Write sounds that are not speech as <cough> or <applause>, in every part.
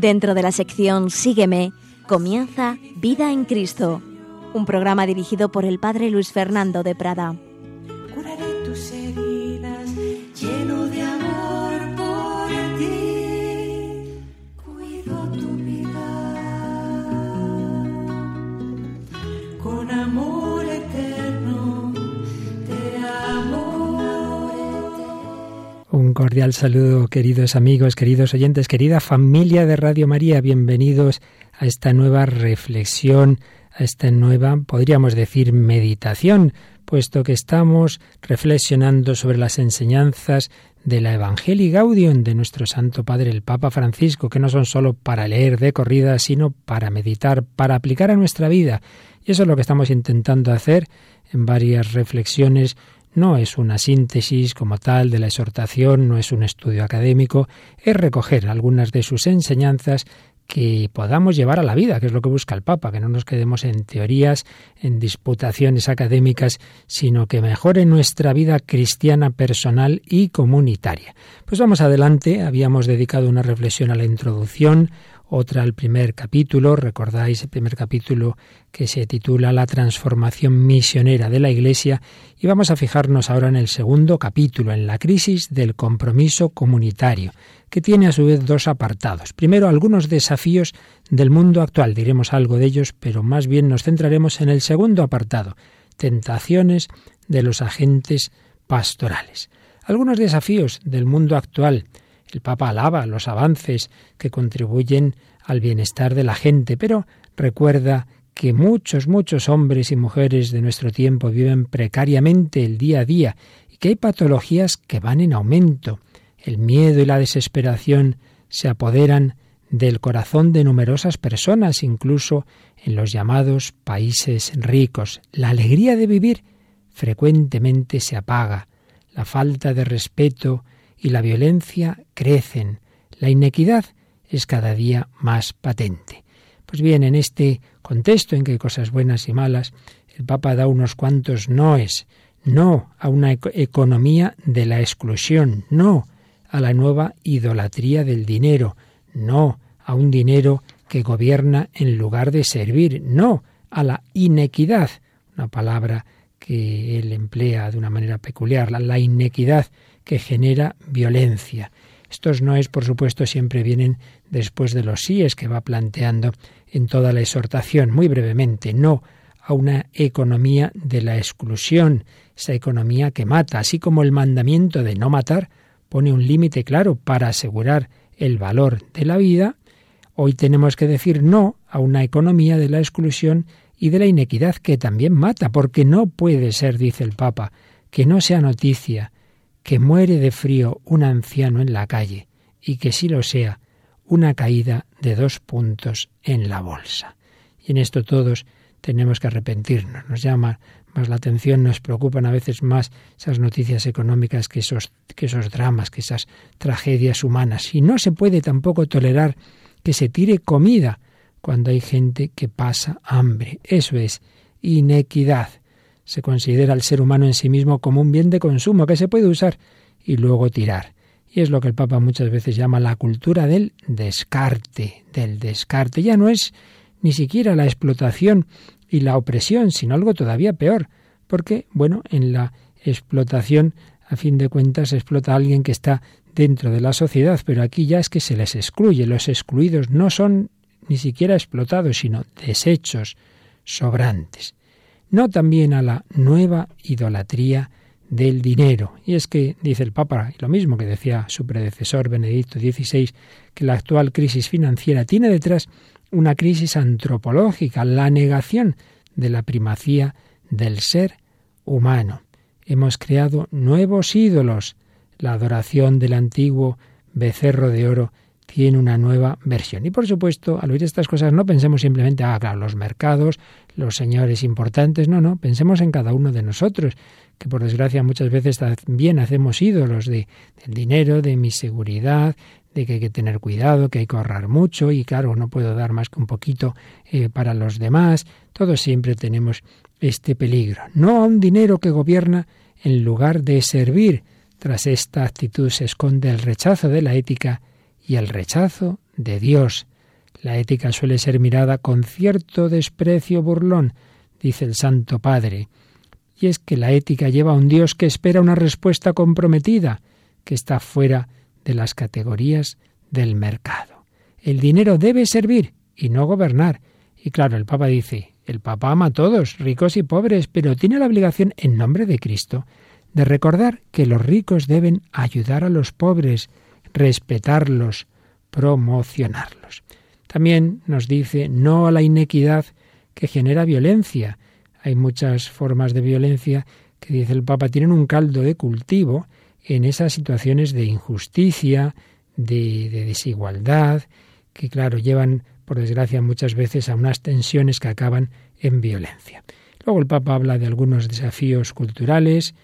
Dentro de la sección Sígueme, comienza Vida en Cristo, un programa dirigido por el Padre Luis Fernando de Prada. Cordial saludo, queridos amigos, queridos oyentes, querida familia de Radio María. Bienvenidos a esta nueva reflexión, a esta nueva, podríamos decir, meditación, puesto que estamos reflexionando sobre las enseñanzas de la Evangelii Gaudium de nuestro Santo Padre el Papa Francisco, que no son sólo para leer de corrida, sino para meditar, para aplicar a nuestra vida. Y eso es lo que estamos intentando hacer en varias reflexiones no es una síntesis como tal de la exhortación, no es un estudio académico, es recoger algunas de sus enseñanzas que podamos llevar a la vida, que es lo que busca el Papa, que no nos quedemos en teorías, en disputaciones académicas, sino que mejore nuestra vida cristiana personal y comunitaria. Pues vamos adelante, habíamos dedicado una reflexión a la introducción, otra al primer capítulo, recordáis el primer capítulo que se titula La transformación misionera de la Iglesia, y vamos a fijarnos ahora en el segundo capítulo, en la crisis del compromiso comunitario, que tiene a su vez dos apartados. Primero, algunos desafíos del mundo actual, diremos algo de ellos, pero más bien nos centraremos en el segundo apartado, tentaciones de los agentes pastorales. Algunos desafíos del mundo actual, el Papa alaba los avances que contribuyen al bienestar de la gente, pero recuerda que muchos, muchos hombres y mujeres de nuestro tiempo viven precariamente el día a día y que hay patologías que van en aumento. El miedo y la desesperación se apoderan del corazón de numerosas personas, incluso en los llamados países ricos. La alegría de vivir frecuentemente se apaga. La falta de respeto y la violencia crecen. La inequidad es cada día más patente. Pues bien, en este contexto en que hay cosas buenas y malas, el Papa da unos cuantos noes. No a una economía de la exclusión, no a la nueva idolatría del dinero, no a un dinero que gobierna en lugar de servir, no a la inequidad, una palabra que él emplea de una manera peculiar, la, la inequidad que genera violencia. Estos noes, por supuesto, siempre vienen después de los síes que va planteando en toda la exhortación, muy brevemente, no a una economía de la exclusión, esa economía que mata, así como el mandamiento de no matar pone un límite claro para asegurar el valor de la vida, hoy tenemos que decir no a una economía de la exclusión y de la inequidad que también mata, porque no puede ser, dice el Papa, que no sea noticia que muere de frío un anciano en la calle y que si lo sea, una caída de dos puntos en la bolsa. Y en esto todos tenemos que arrepentirnos. Nos llama más la atención, nos preocupan a veces más esas noticias económicas que esos, que esos dramas, que esas tragedias humanas. Y no se puede tampoco tolerar que se tire comida cuando hay gente que pasa hambre. Eso es inequidad se considera al ser humano en sí mismo como un bien de consumo que se puede usar y luego tirar. Y es lo que el Papa muchas veces llama la cultura del descarte, del descarte. Ya no es ni siquiera la explotación y la opresión, sino algo todavía peor, porque, bueno, en la explotación, a fin de cuentas, explota a alguien que está dentro de la sociedad, pero aquí ya es que se les excluye. Los excluidos no son ni siquiera explotados, sino desechos sobrantes no también a la nueva idolatría del dinero. Y es que, dice el Papa, y lo mismo que decía su predecesor Benedicto XVI, que la actual crisis financiera tiene detrás una crisis antropológica, la negación de la primacía del ser humano. Hemos creado nuevos ídolos. La adoración del antiguo becerro de oro tiene una nueva versión. Y por supuesto, al oír estas cosas, no pensemos simplemente, ah, claro, los mercados, los señores importantes, no, no, pensemos en cada uno de nosotros, que por desgracia muchas veces también hacemos ídolos de, del dinero, de mi seguridad, de que hay que tener cuidado, que hay que ahorrar mucho y claro, no puedo dar más que un poquito eh, para los demás. Todos siempre tenemos este peligro. No a un dinero que gobierna en lugar de servir. Tras esta actitud se esconde el rechazo de la ética y el rechazo de Dios. La ética suele ser mirada con cierto desprecio burlón, dice el Santo Padre. Y es que la ética lleva a un Dios que espera una respuesta comprometida, que está fuera de las categorías del mercado. El dinero debe servir y no gobernar. Y claro, el Papa dice, el Papa ama a todos, ricos y pobres, pero tiene la obligación, en nombre de Cristo, de recordar que los ricos deben ayudar a los pobres, respetarlos, promocionarlos. También nos dice no a la inequidad que genera violencia. Hay muchas formas de violencia que, dice el Papa, tienen un caldo de cultivo en esas situaciones de injusticia, de, desigualdad, que claro, llevan, por desgracia, muchas veces a unas tensiones que acaban en violencia. Luego el Papa habla de algunos desafíos culturales,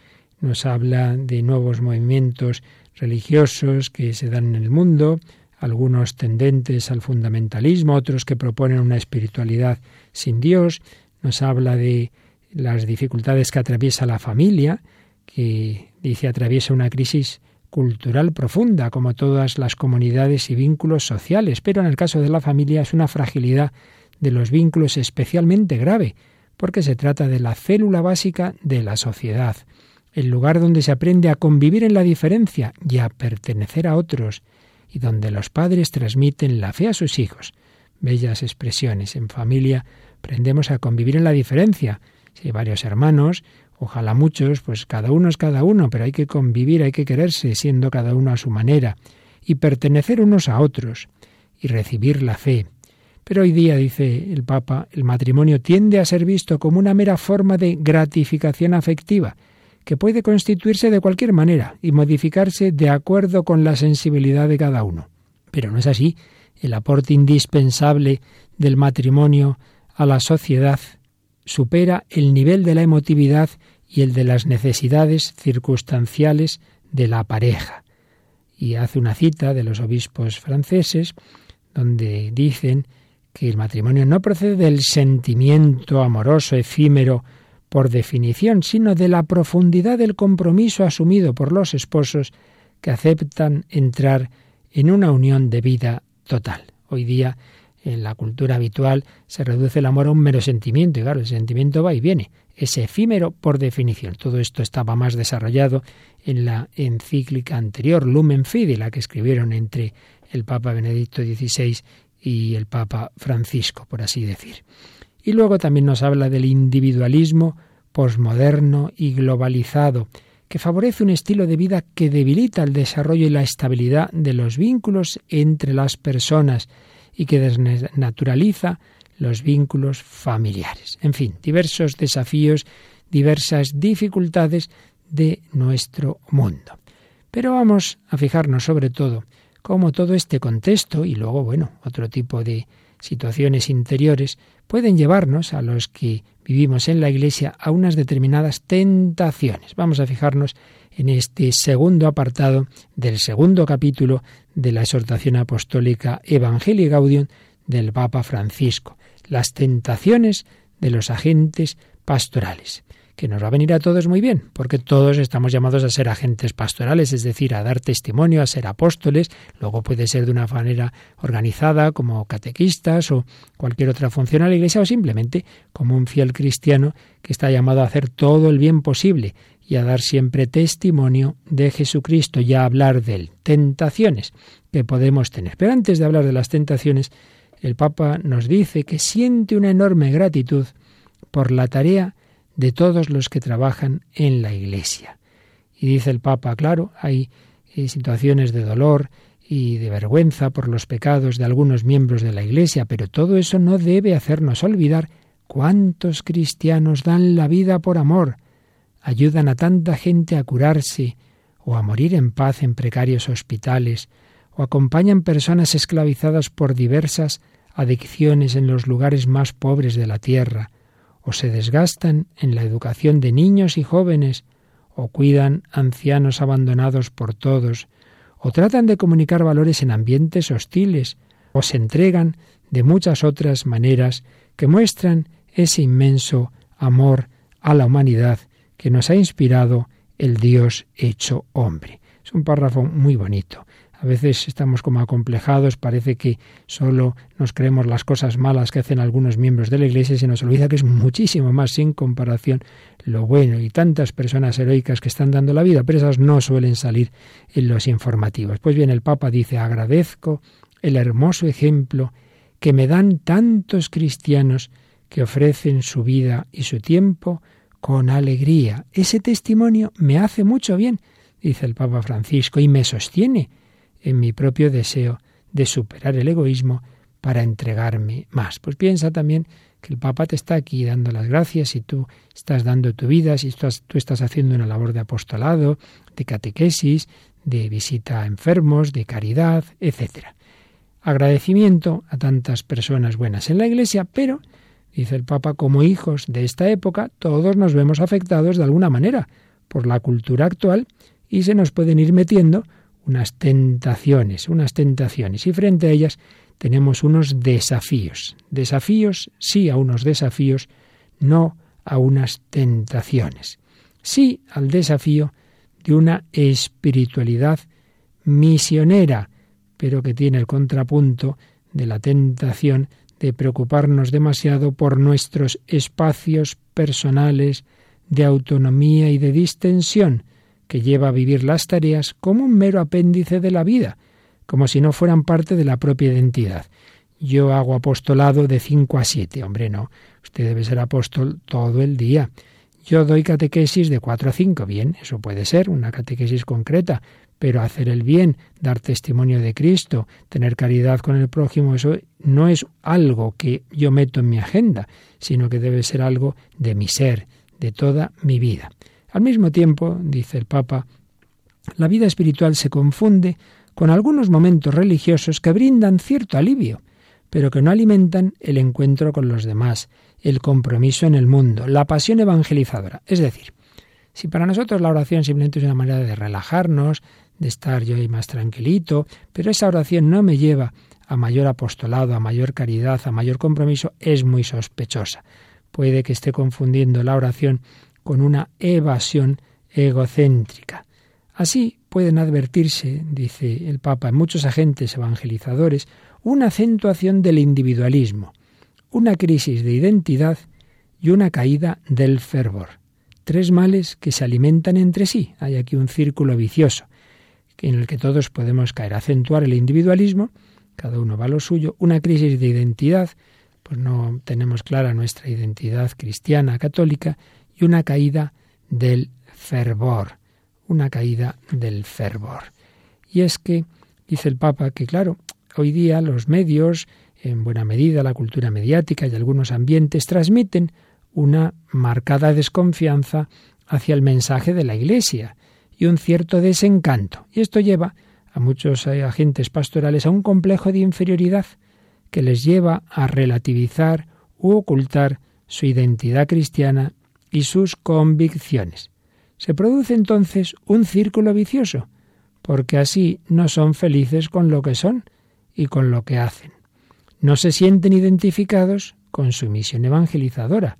nos habla de nuevos movimientos religiosos que se dan en el mundo, algunos tendentes al fundamentalismo, otros que proponen una espiritualidad sin Dios, nos habla de las dificultades que atraviesa la familia, que dice atraviesa una crisis cultural profunda, como todas las comunidades y vínculos sociales, pero en el caso de la familia es una fragilidad de los vínculos especialmente grave, porque se trata de la célula básica de la sociedad, el lugar donde se aprende a convivir en la diferencia y a pertenecer a otros, y donde los padres transmiten la fe a sus hijos. Bellas expresiones. En familia aprendemos a convivir en la diferencia. Si hay varios hermanos, ojalá muchos, pues cada uno es cada uno, pero hay que convivir, hay que quererse, siendo cada uno a su manera, y pertenecer unos a otros, y recibir la fe. Pero hoy día, dice el Papa, el matrimonio tiende a ser visto como una mera forma de gratificación afectiva, que puede constituirse de cualquier manera y modificarse de acuerdo con la sensibilidad de cada uno. Pero no es así. El aporte indispensable del matrimonio a la sociedad supera el nivel de la emotividad y el de las necesidades circunstanciales de la pareja. Y hace una cita de los obispos franceses donde dicen que el matrimonio no procede del sentimiento amoroso efímero por definición, sino de la profundidad del compromiso asumido por los esposos que aceptan entrar en una unión de vida total. Hoy día, en la cultura habitual, se reduce el amor a un mero sentimiento, y claro, el sentimiento va y viene, es efímero por definición. Todo esto estaba más desarrollado en la encíclica anterior, Lumen Fide, la que escribieron entre el Papa Benedicto XVI y el Papa Francisco, por así decir. Y luego también nos habla del individualismo posmoderno y globalizado, que favorece un estilo de vida que debilita el desarrollo y la estabilidad de los vínculos entre las personas y que desnaturaliza los vínculos familiares. En fin, diversos desafíos, diversas dificultades de nuestro mundo. Pero vamos a fijarnos sobre todo cómo todo este contexto y luego, bueno, otro tipo de situaciones interiores pueden llevarnos a los que vivimos en la Iglesia a unas determinadas tentaciones. Vamos a fijarnos en este segundo apartado del segundo capítulo de la exhortación apostólica Evangelii Gaudium del Papa Francisco, las tentaciones de los agentes pastorales que nos va a venir a todos muy bien, porque todos estamos llamados a ser agentes pastorales, es decir, a dar testimonio, a ser apóstoles, luego puede ser de una manera organizada como catequistas o cualquier otra función a la Iglesia o simplemente como un fiel cristiano que está llamado a hacer todo el bien posible y a dar siempre testimonio de Jesucristo y a hablar de. Tentaciones que podemos tener. Pero antes de hablar de las tentaciones, el Papa nos dice que siente una enorme gratitud por la tarea de todos los que trabajan en la Iglesia. Y dice el Papa, claro, hay eh, situaciones de dolor y de vergüenza por los pecados de algunos miembros de la Iglesia, pero todo eso no debe hacernos olvidar cuántos cristianos dan la vida por amor, ayudan a tanta gente a curarse o a morir en paz en precarios hospitales, o acompañan personas esclavizadas por diversas adicciones en los lugares más pobres de la tierra, o se desgastan en la educación de niños y jóvenes, o cuidan ancianos abandonados por todos, o tratan de comunicar valores en ambientes hostiles, o se entregan de muchas otras maneras que muestran ese inmenso amor a la humanidad que nos ha inspirado el Dios hecho hombre. Es un párrafo muy bonito. A veces estamos como acomplejados, parece que solo nos creemos las cosas malas que hacen algunos miembros de la Iglesia y se nos olvida que es muchísimo más sin comparación lo bueno y tantas personas heroicas que están dando la vida, pero esas no suelen salir en los informativos. Pues bien, el Papa dice, agradezco el hermoso ejemplo que me dan tantos cristianos que ofrecen su vida y su tiempo con alegría. Ese testimonio me hace mucho bien, dice el Papa Francisco, y me sostiene en mi propio deseo de superar el egoísmo para entregarme más. Pues piensa también que el Papa te está aquí dando las gracias y tú estás dando tu vida, si tú, estás haciendo una labor de apostolado, de catequesis, de visita a enfermos, de caridad, etc. Agradecimiento a tantas personas buenas en la Iglesia, pero, dice el Papa, como hijos de esta época, todos nos vemos afectados de alguna manera por la cultura actual y se nos pueden ir metiendo unas tentaciones, unas tentaciones, y frente a ellas tenemos unos desafíos. Desafíos, sí a unos desafíos, no a unas tentaciones. Sí al desafío de una espiritualidad misionera, pero que tiene el contrapunto de la tentación de preocuparnos demasiado por nuestros espacios personales de autonomía y de distensión, que lleva a vivir las tareas como un mero apéndice de la vida, como si no fueran parte de la propia identidad. Yo hago apostolado de cinco a siete. Hombre, no. Usted debe ser apóstol todo el día. Yo doy catequesis de cuatro a cinco. Bien, eso puede ser una catequesis concreta, pero hacer el bien, dar testimonio de Cristo, tener caridad con el prójimo, eso no es algo que yo meto en mi agenda, sino que debe ser algo de mi ser, de toda mi vida. Al mismo tiempo, dice el Papa, la vida espiritual se confunde con algunos momentos religiosos que brindan cierto alivio, pero que no alimentan el encuentro con los demás, el compromiso en el mundo, la pasión evangelizadora. Es decir, si para nosotros la oración simplemente es una manera de relajarnos, de estar yo ahí más tranquilito, pero esa oración no me lleva a mayor apostolado, a mayor caridad, a mayor compromiso, es muy sospechosa. Puede que esté confundiendo la oración con una evasión egocéntrica. Así pueden advertirse, dice el Papa, en muchos agentes evangelizadores, una acentuación del individualismo, una crisis de identidad y una caída del fervor. Tres males que se alimentan entre sí. Hay aquí un círculo vicioso en el que todos podemos caer. Acentuar el individualismo, cada uno va a lo suyo, una crisis de identidad, pues no tenemos clara nuestra identidad cristiana, católica, y una caída del fervor, una caída del fervor. Y es que, dice el Papa, que claro, hoy día los medios, en buena medida la cultura mediática y algunos ambientes, transmiten una marcada desconfianza hacia el mensaje de la Iglesia y un cierto desencanto. Y esto lleva a muchos agentes pastorales a un complejo de inferioridad que les lleva a relativizar u ocultar su identidad cristiana y sus convicciones. Se produce entonces un círculo vicioso, porque así no son felices con lo que son y con lo que hacen. No se sienten identificados con su misión evangelizadora,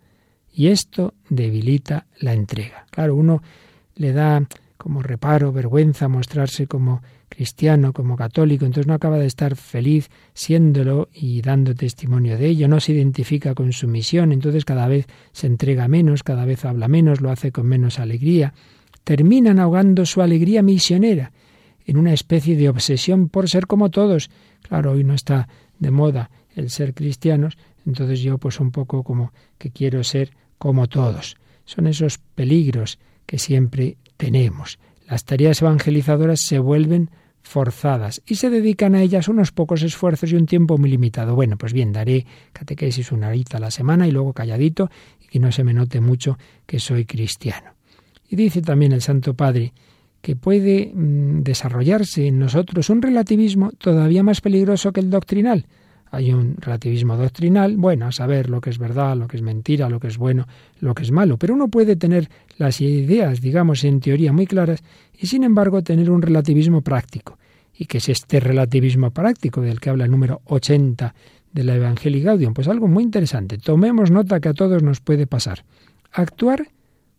y esto debilita la entrega. Claro, uno le da como reparo, vergüenza mostrarse como cristiano, como católico, entonces no acaba de estar feliz siéndolo y dando testimonio de ello, no se identifica con su misión, entonces cada vez se entrega menos, cada vez habla menos, lo hace con menos alegría, terminan ahogando su alegría misionera en una especie de obsesión por ser como todos. Claro, hoy no está de moda el ser cristianos, entonces yo pues un poco como que quiero ser como todos. Son esos peligros que siempre tenemos. Las tareas evangelizadoras se vuelven forzadas y se dedican a ellas unos pocos esfuerzos y un tiempo muy limitado. Bueno, pues bien, daré catequesis una horita a la semana y luego calladito y que no se me note mucho que soy cristiano. Y dice también el Santo Padre que puede mm, desarrollarse en nosotros un relativismo todavía más peligroso que el doctrinal, hay un relativismo doctrinal, bueno, a saber lo que es verdad, lo que es mentira, lo que es bueno, lo que es malo, pero uno puede tener las ideas, digamos, en teoría muy claras y sin embargo tener un relativismo práctico. ¿Y que es este relativismo práctico del que habla el número 80 de la Evangelii Gaudium? Pues algo muy interesante. Tomemos nota que a todos nos puede pasar. Actuar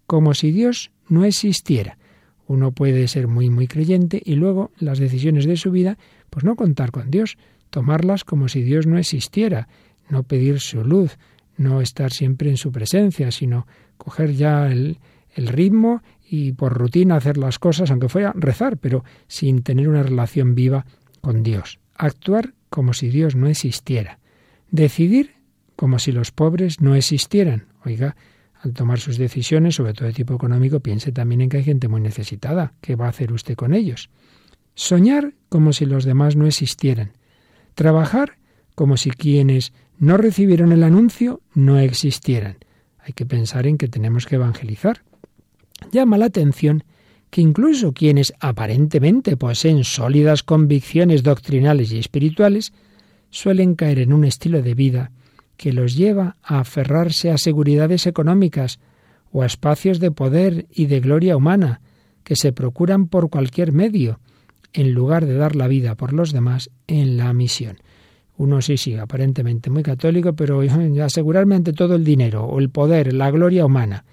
como si Dios no existiera. Uno puede ser muy, muy creyente y luego las decisiones de su vida, pues no contar con Dios, tomarlas como si Dios no existiera, no pedir su luz, no estar siempre en su presencia, sino coger ya el, ritmo y por rutina hacer las cosas, aunque fuera rezar, pero sin tener una relación viva con Dios. Actuar como si Dios no existiera. Decidir como si los pobres no existieran. Oiga, al tomar sus decisiones, sobre todo de tipo económico, piense también en que hay gente muy necesitada. ¿Qué va a hacer usted con ellos? Soñar como si los demás no existieran. Trabajar como si quienes no recibieron el anuncio no existieran. Hay que pensar en que tenemos que evangelizar. Llama la atención que incluso quienes aparentemente poseen sólidas convicciones doctrinales y espirituales suelen caer en un estilo de vida que los lleva a aferrarse a seguridades económicas o a espacios de poder y de gloria humana que se procuran por cualquier medio, en lugar de dar la vida por los demás en la misión. Uno sí, sí, aparentemente muy católico, pero <laughs> asegurarme ante todo el dinero o el poder, la gloria humana.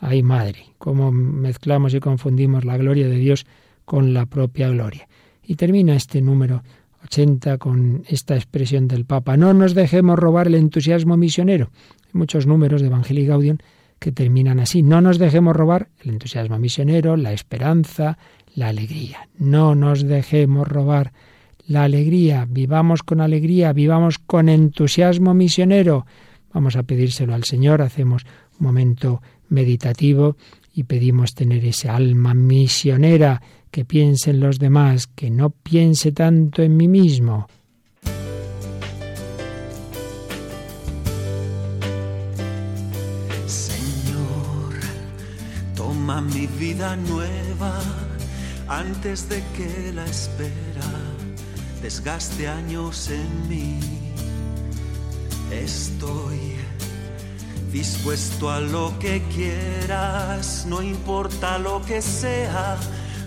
Ay madre, cómo mezclamos y confundimos la gloria de Dios con la propia gloria. Y termina este número 80 con esta expresión del Papa. No nos dejemos robar el entusiasmo misionero. Hay muchos números de Evangelii Gaudium que terminan así. No nos dejemos robar el entusiasmo misionero, la esperanza, la alegría. No nos dejemos robar la alegría. Vivamos con alegría, vivamos con entusiasmo misionero. Vamos a pedírselo al Señor, hacemos un momento meditativo y pedimos tener ese alma misionera que piense en los demás, que no piense tanto en mí mismo. Señor, toma mi vida nueva antes de que la espera desgaste años en mí. Estoy dispuesto a lo que quieras, no importa lo que sea,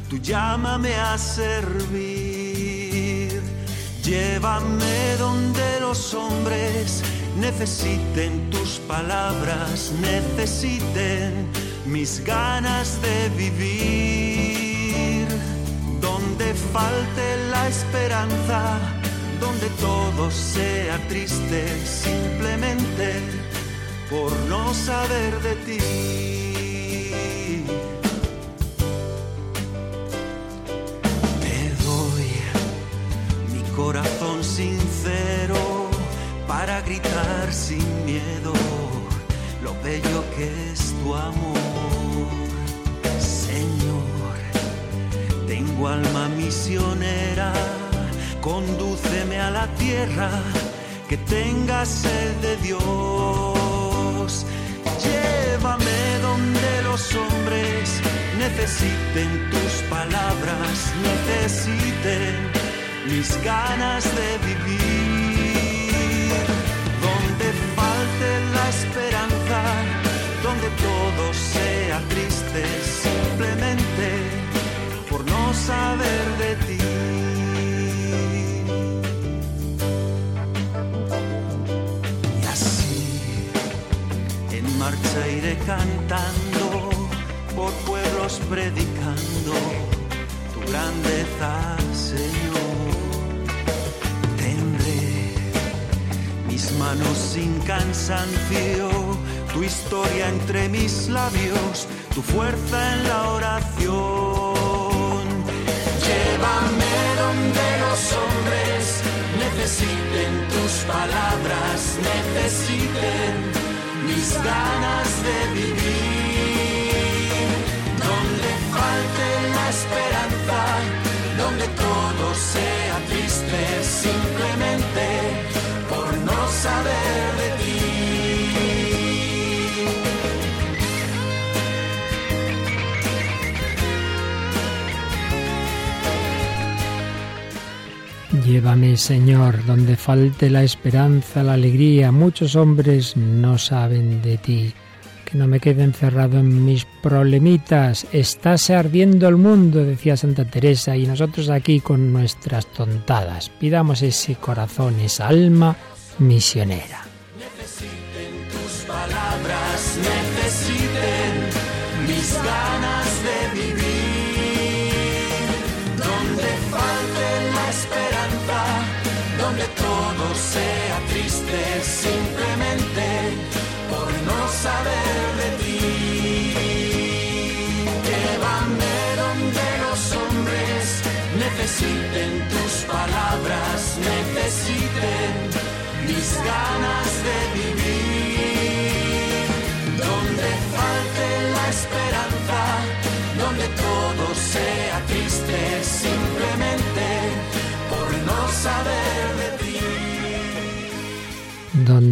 tú llámame a servir. Llévame donde los hombres necesiten tus palabras, necesiten mis ganas de vivir. Falte la esperanza, donde todo sea triste, simplemente por no saber de ti. Te doy mi corazón sincero para gritar sin miedo lo bello que es tu amor. Alma misionera, condúceme a la tierra que tenga sed de Dios Llévame donde los hombres necesiten tus palabras, necesiten mis ganas de vivir. Donde falte la esperanza, donde todo cantando, por pueblos predicando tu grandeza, Señor. Tendré mis manos sin cansancio, tu historia entre mis labios, tu fuerza en la oración. Llévame donde los hombres necesiten tus palabras, necesiten mis ganas de vivir, donde falte la esperanza, donde todo sea triste simplemente por no saber de ti. Llévame, Señor, donde falte la esperanza, la alegría. Muchos hombres no saben de ti. Que no me quede encerrado en mis problemitas. Estás ardiendo el mundo, decía Santa Teresa, y nosotros aquí con nuestras tontadas. Pidamos ese corazón, esa alma misionera. Necesiten tus palabras, necesiten mis ganas que todo sea triste simplemente por no saber.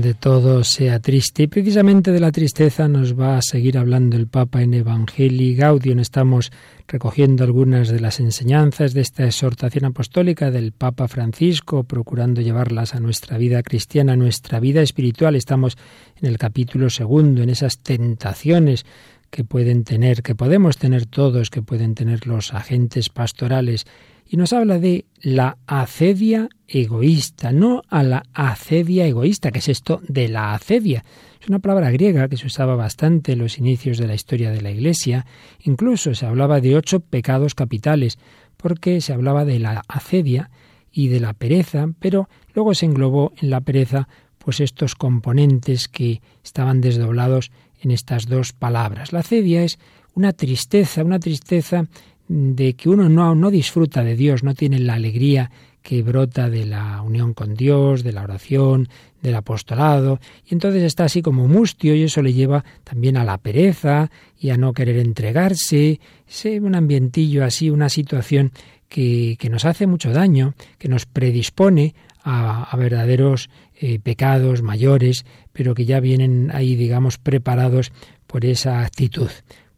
Donde todo sea triste. Y precisamente de la tristeza nos va a seguir hablando el Papa en Evangelii Gaudium. Estamos recogiendo algunas de las enseñanzas de esta exhortación apostólica del Papa Francisco, procurando llevarlas a nuestra vida cristiana, a nuestra vida espiritual. Estamos en el capítulo segundo, en esas tentaciones que pueden tener, que podemos tener todos, que pueden tener los agentes pastorales y nos habla de la acedia egoísta, no a la acedia egoísta, que es esto de la acedia. Es una palabra griega que se usaba bastante en los inicios de la historia de la Iglesia. Incluso se hablaba de ocho pecados capitales, porque se hablaba de la acedia y de la pereza, pero luego se englobó en la pereza pues estos componentes que estaban desdoblados en estas dos palabras. La acedia es una tristeza, una tristeza de que uno no, no disfruta de Dios, no tiene la alegría que brota de la unión con Dios, de la oración, del apostolado, y entonces está así como mustio y eso le lleva también a la pereza y a no querer entregarse, es un ambientillo así, una situación que, que nos hace mucho daño, que nos predispone a, a verdaderos eh, pecados mayores, pero que ya vienen ahí, digamos, preparados por esa actitud.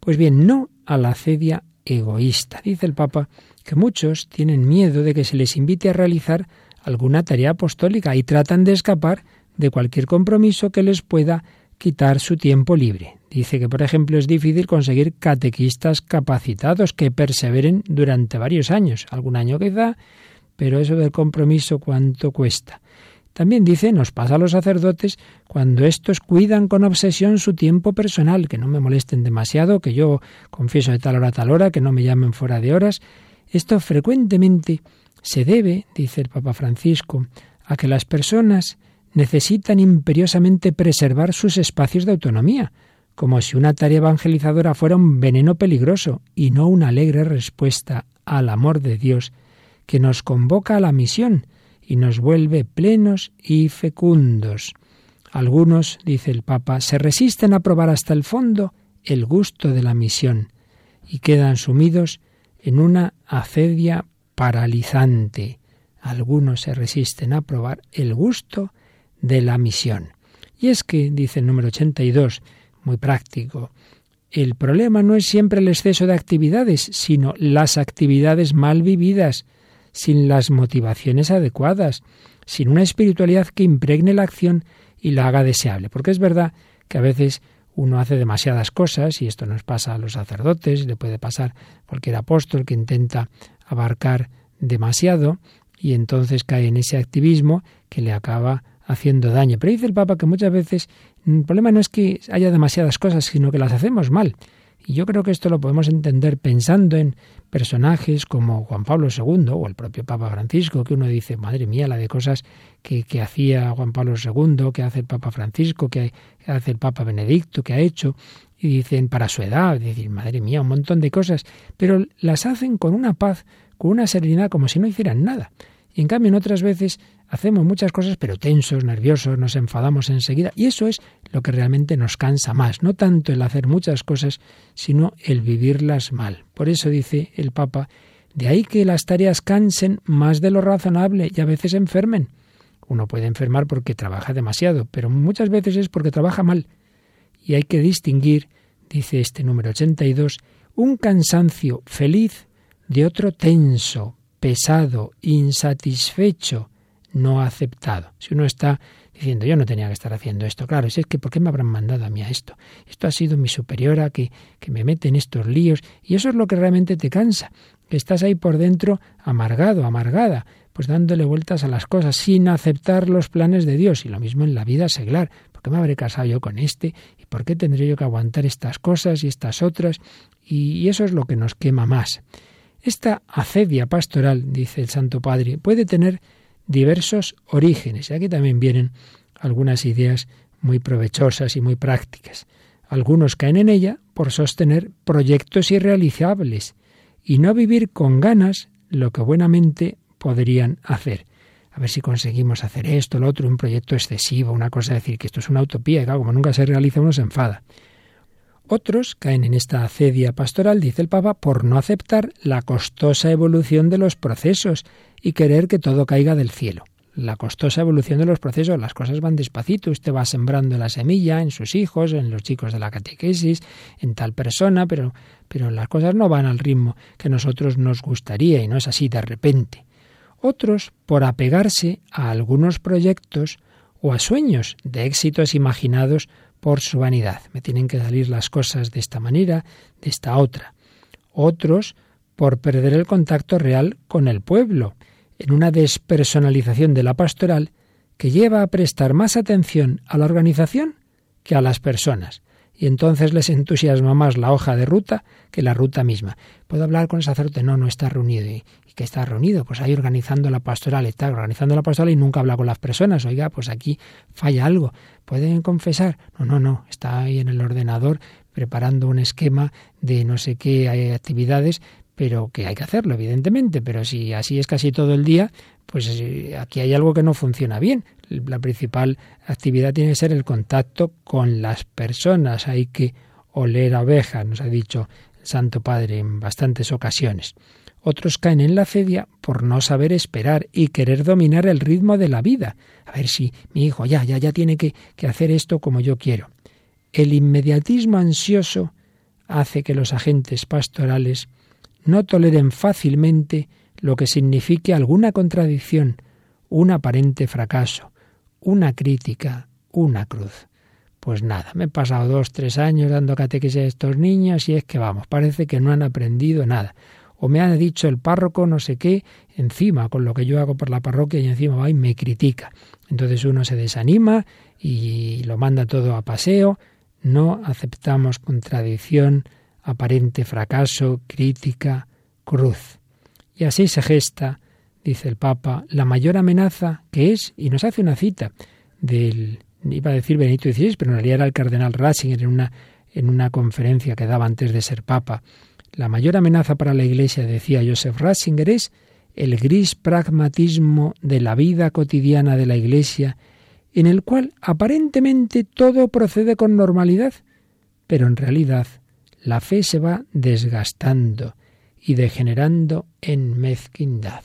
Pues bien, no a la acedia egoísta. Dice el Papa que muchos tienen miedo de que se les invite a realizar alguna tarea apostólica y tratan de escapar de cualquier compromiso que les pueda quitar su tiempo libre. Dice que, por ejemplo, es difícil conseguir catequistas capacitados que perseveren durante varios años, algún año quizá, pero eso del compromiso cuánto cuesta. También dice, nos pasa a los sacerdotes cuando estos cuidan con obsesión su tiempo personal, que no me molesten demasiado, que yo confieso de tal hora a tal hora, que no me llamen fuera de horas. Esto frecuentemente se debe, dice el Papa Francisco, a que las personas necesitan imperiosamente preservar sus espacios de autonomía, como si una tarea evangelizadora fuera un veneno peligroso y no una alegre respuesta al amor de Dios que nos convoca a la misión y nos vuelve plenos y fecundos. Algunos, dice el Papa, se resisten a probar hasta el fondo el gusto de la misión y quedan sumidos en una acedia paralizante. Algunos se resisten a probar el gusto de la misión. Y es que, dice el número 82, muy práctico, el problema no es siempre el exceso de actividades, sino las actividades mal vividas, sin las motivaciones adecuadas, sin una espiritualidad que impregne la acción y la haga deseable. Porque es verdad que a veces uno hace demasiadas cosas, y esto nos pasa a los sacerdotes, le puede pasar a cualquier apóstol que intenta abarcar demasiado, y entonces cae en ese activismo que le acaba haciendo daño. Pero dice el Papa que muchas veces el problema no es que haya demasiadas cosas, sino que las hacemos mal. Y yo creo que esto lo podemos entender pensando en personajes como Juan Pablo II o el propio Papa Francisco, que uno dice, madre mía, la de cosas que, que hacía Juan Pablo II, que hace el Papa Francisco, que hace el Papa Benedicto, que ha hecho, y dicen para su edad, decir, madre mía, un montón de cosas, pero las hacen con una paz, con una serenidad, como si no hicieran nada. Y en cambio, en otras veces hacemos muchas cosas, pero tensos, nerviosos, nos enfadamos enseguida. Y eso es lo que realmente nos cansa más. No tanto el hacer muchas cosas, sino el vivirlas mal. Por eso dice el Papa, de ahí que las tareas cansen más de lo razonable y a veces enfermen. Uno puede enfermar porque trabaja demasiado, pero muchas veces es porque trabaja mal. Y hay que distinguir, dice este número 82, un cansancio feliz de otro tenso, pesado, insatisfecho, no aceptado. Si uno está diciendo yo no tenía que estar haciendo esto, claro, es que ¿por qué me habrán mandado a mí a esto? Esto ha sido mi superiora que, que me mete en estos líos y eso es lo que realmente te cansa, que estás ahí por dentro amargado, amargada, pues dándole vueltas a las cosas sin aceptar los planes de Dios y lo mismo en la vida seglar. ¿Por qué me habré casado yo con este? ¿Y por qué tendré yo que aguantar estas cosas y estas otras? y eso es lo que nos quema más. Esta acedia pastoral, dice el Santo Padre, puede tener diversos orígenes. Y aquí también vienen algunas ideas muy provechosas y muy prácticas. Algunos caen en ella por sostener proyectos irrealizables y no vivir con ganas lo que buenamente podrían hacer. A ver si conseguimos hacer esto, lo otro, un proyecto excesivo, una cosa decir que esto es una utopía, y como nunca se realiza uno se enfada. Otros caen en esta acedia pastoral, dice el Papa, por no aceptar la costosa evolución de los procesos y querer que todo caiga del cielo la costosa evolución de los procesos. Las cosas van despacito. Usted va sembrando la semilla en sus hijos, en los chicos de la catequesis, en tal persona, pero, pero las cosas no van al ritmo que nosotros nos gustaría y no es así de repente. Otros por apegarse a algunos proyectos o a sueños de éxitos imaginados por su vanidad. Me tienen que salir las cosas de esta manera, de esta otra. Otros por perder el contacto real con el pueblo en una despersonalización de la pastoral que lleva a prestar más atención a la organización que a las personas. Y entonces les entusiasma más la hoja de ruta que la ruta misma. ¿Puedo hablar con el sacerdote? No, no está reunido. ¿Y, qué está reunido? Pues ahí organizando la pastoral, está organizando la pastoral y nunca habla con las personas. Oiga, pues aquí falla algo. ¿Pueden confesar? No, no, no. Está ahí en el ordenador preparando un esquema de no sé qué actividades, pero que hay que hacerlo, evidentemente, pero si así es casi todo el día, pues eh, aquí hay algo que no funciona bien. La principal actividad tiene que ser el contacto con las personas, hay que oler a ovejas, nos ha dicho el Santo Padre en bastantes ocasiones. Otros caen en la cedia por no saber esperar y querer dominar el ritmo de la vida. A ver si mi hijo ya, ya, ya tiene que, que hacer esto como yo quiero. El inmediatismo ansioso hace que los agentes pastorales no toleren fácilmente lo que signifique alguna contradicción, un aparente fracaso, una crítica, una cruz. Pues nada, me he pasado dos, tres años dando catequesis a estos niños y es que vamos, parece que no han aprendido nada. O me ha dicho el párroco no sé qué encima con lo que yo hago por la parroquia y encima va y me critica. Entonces uno se desanima y lo manda todo a paseo. No aceptamos contradicción, aparente fracaso, crítica, cruz. Y así se gesta, dice el Papa, la mayor amenaza que es, y nos hace una cita del, iba a decir Benito XVI, pero en realidad era el cardenal Ratzinger en una, en una conferencia que daba antes de ser Papa. La mayor amenaza para la Iglesia, decía Joseph Ratzinger, es el gris pragmatismo de la vida cotidiana de la Iglesia, en el cual aparentemente todo procede con normalidad, pero en realidad la fe se va desgastando y degenerando en mezquindad.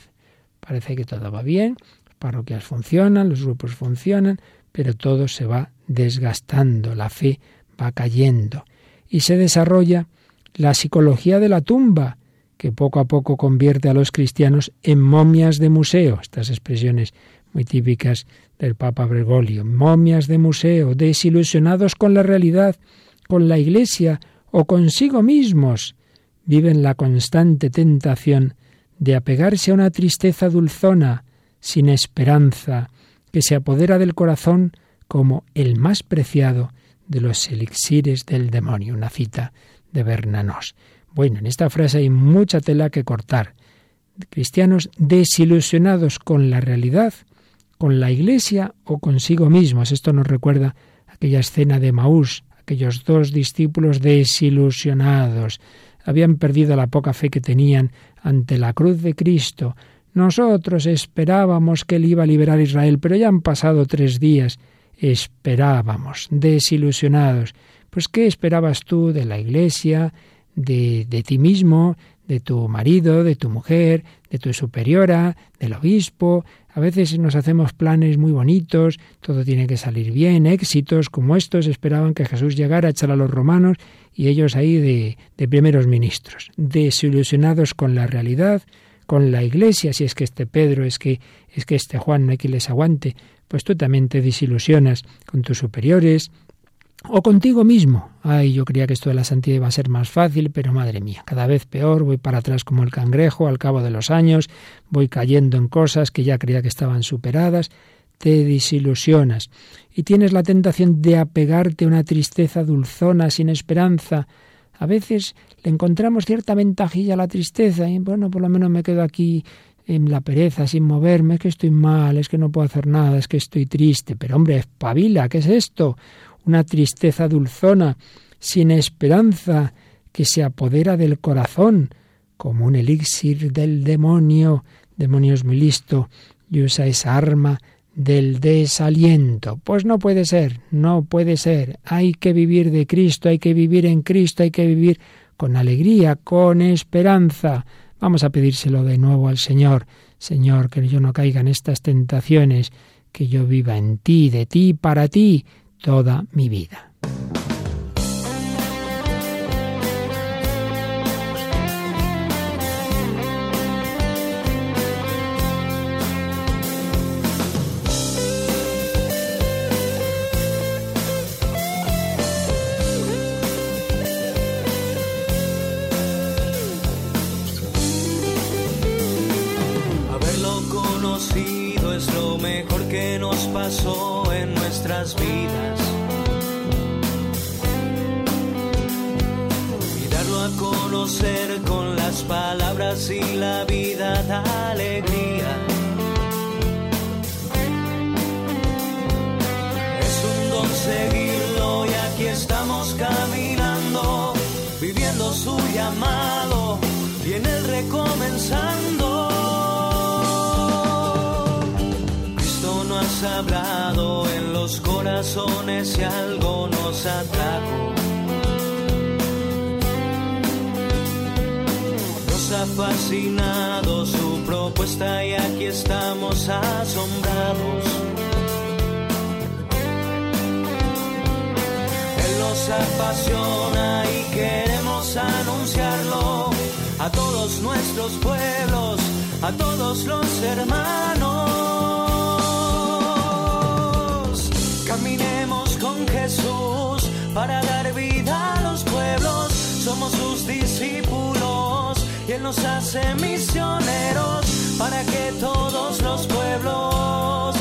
Parece que todo va bien, las parroquias funcionan, los grupos funcionan, pero todo se va desgastando, la fe va cayendo y se desarrolla la psicología de la tumba, que poco a poco convierte a los cristianos en momias de museo, estas expresiones muy típicas del Papa Bergoglio, momias de museo, desilusionados con la realidad, con la Iglesia, o consigo mismos viven la constante tentación de apegarse a una tristeza dulzona, sin esperanza, que se apodera del corazón como el más preciado de los elixires del demonio. Una cita de Bernanos. Bueno, en esta frase hay mucha tela que cortar. Cristianos desilusionados con la realidad, con la Iglesia o consigo mismos. Esto nos recuerda aquella escena de Maús, aquellos dos discípulos desilusionados, habían perdido la poca fe que tenían ante la cruz de Cristo. Nosotros esperábamos que él iba a liberar a Israel, pero ya han pasado tres días. Esperábamos, desilusionados. Pues ¿qué esperabas tú de la Iglesia, de, de ti mismo, de tu marido, de tu mujer, de tu superiora, del obispo. A veces nos hacemos planes muy bonitos, todo tiene que salir bien, éxitos como estos. Esperaban que Jesús llegara a echar a los romanos y ellos ahí de, de primeros ministros, desilusionados con la realidad, con la iglesia, si es que este Pedro, es que, es que este Juan no hay que les aguante, pues tú también te desilusionas con tus superiores, o contigo mismo. Ay, yo creía que esto de la santidad iba a ser más fácil, pero madre mía, cada vez peor, voy para atrás como el cangrejo, al cabo de los años, voy cayendo en cosas que ya creía que estaban superadas, te desilusionas y tienes la tentación de apegarte a una tristeza dulzona, sin esperanza. A veces le encontramos cierta ventajilla a la tristeza y bueno, por lo menos me quedo aquí en la pereza, sin moverme, es que estoy mal, es que no puedo hacer nada, es que estoy triste. Pero hombre, espabila, ¿qué es esto? Una tristeza dulzona, sin esperanza, que se apodera del corazón, como un elixir del demonio. Demonio es muy listo y usa esa arma del desaliento. Pues no puede ser, no puede ser. Hay que vivir de Cristo, hay que vivir en Cristo, hay que vivir con alegría, con esperanza. Vamos a pedírselo de nuevo al Señor. Señor, que yo no caiga en estas tentaciones, que yo viva en ti, de ti, para ti, toda mi vida. Su llamado y en él recomenzando. hablado en los corazones si algo nos atrajo. Nos ha fascinado su propuesta y aquí estamos asombrados. Él nos apasiona y queremos anunciarlo a todos nuestros pueblos, a todos los hermanos. Caminemos con Jesús para dar vida a los pueblos. Somos sus discípulos y Él nos hace misioneros para que todos los pueblos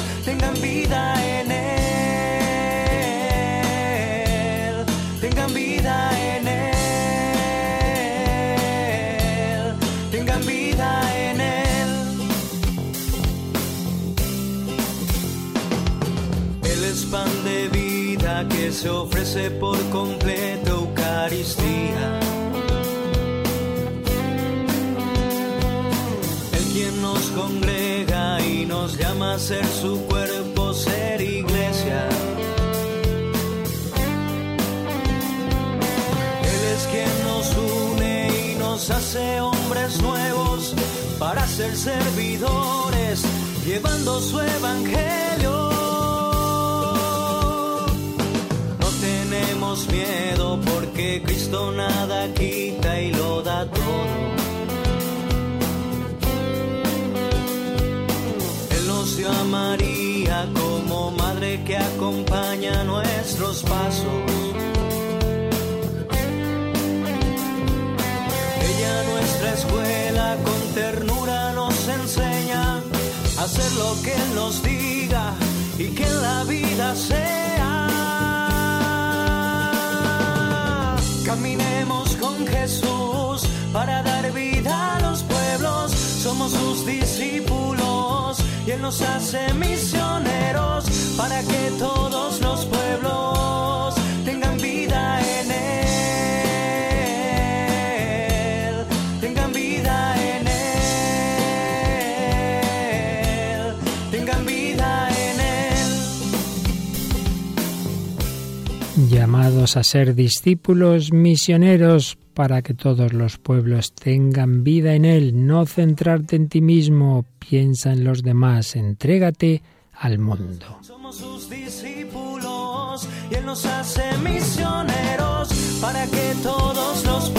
servidores, llevando su evangelio lo que Él nos diga y que la vida sea Caminemos con Jesús para dar vida a los pueblos. Somos sus discípulos y Él nos hace misioneros para que todos los pueblos Llamados a ser discípulos misioneros para que todos los pueblos tengan vida en Él, no centrarte en ti mismo, piensa en los demás, entrégate al mundo. Somos sus discípulos y Él nos hace misioneros para que todos los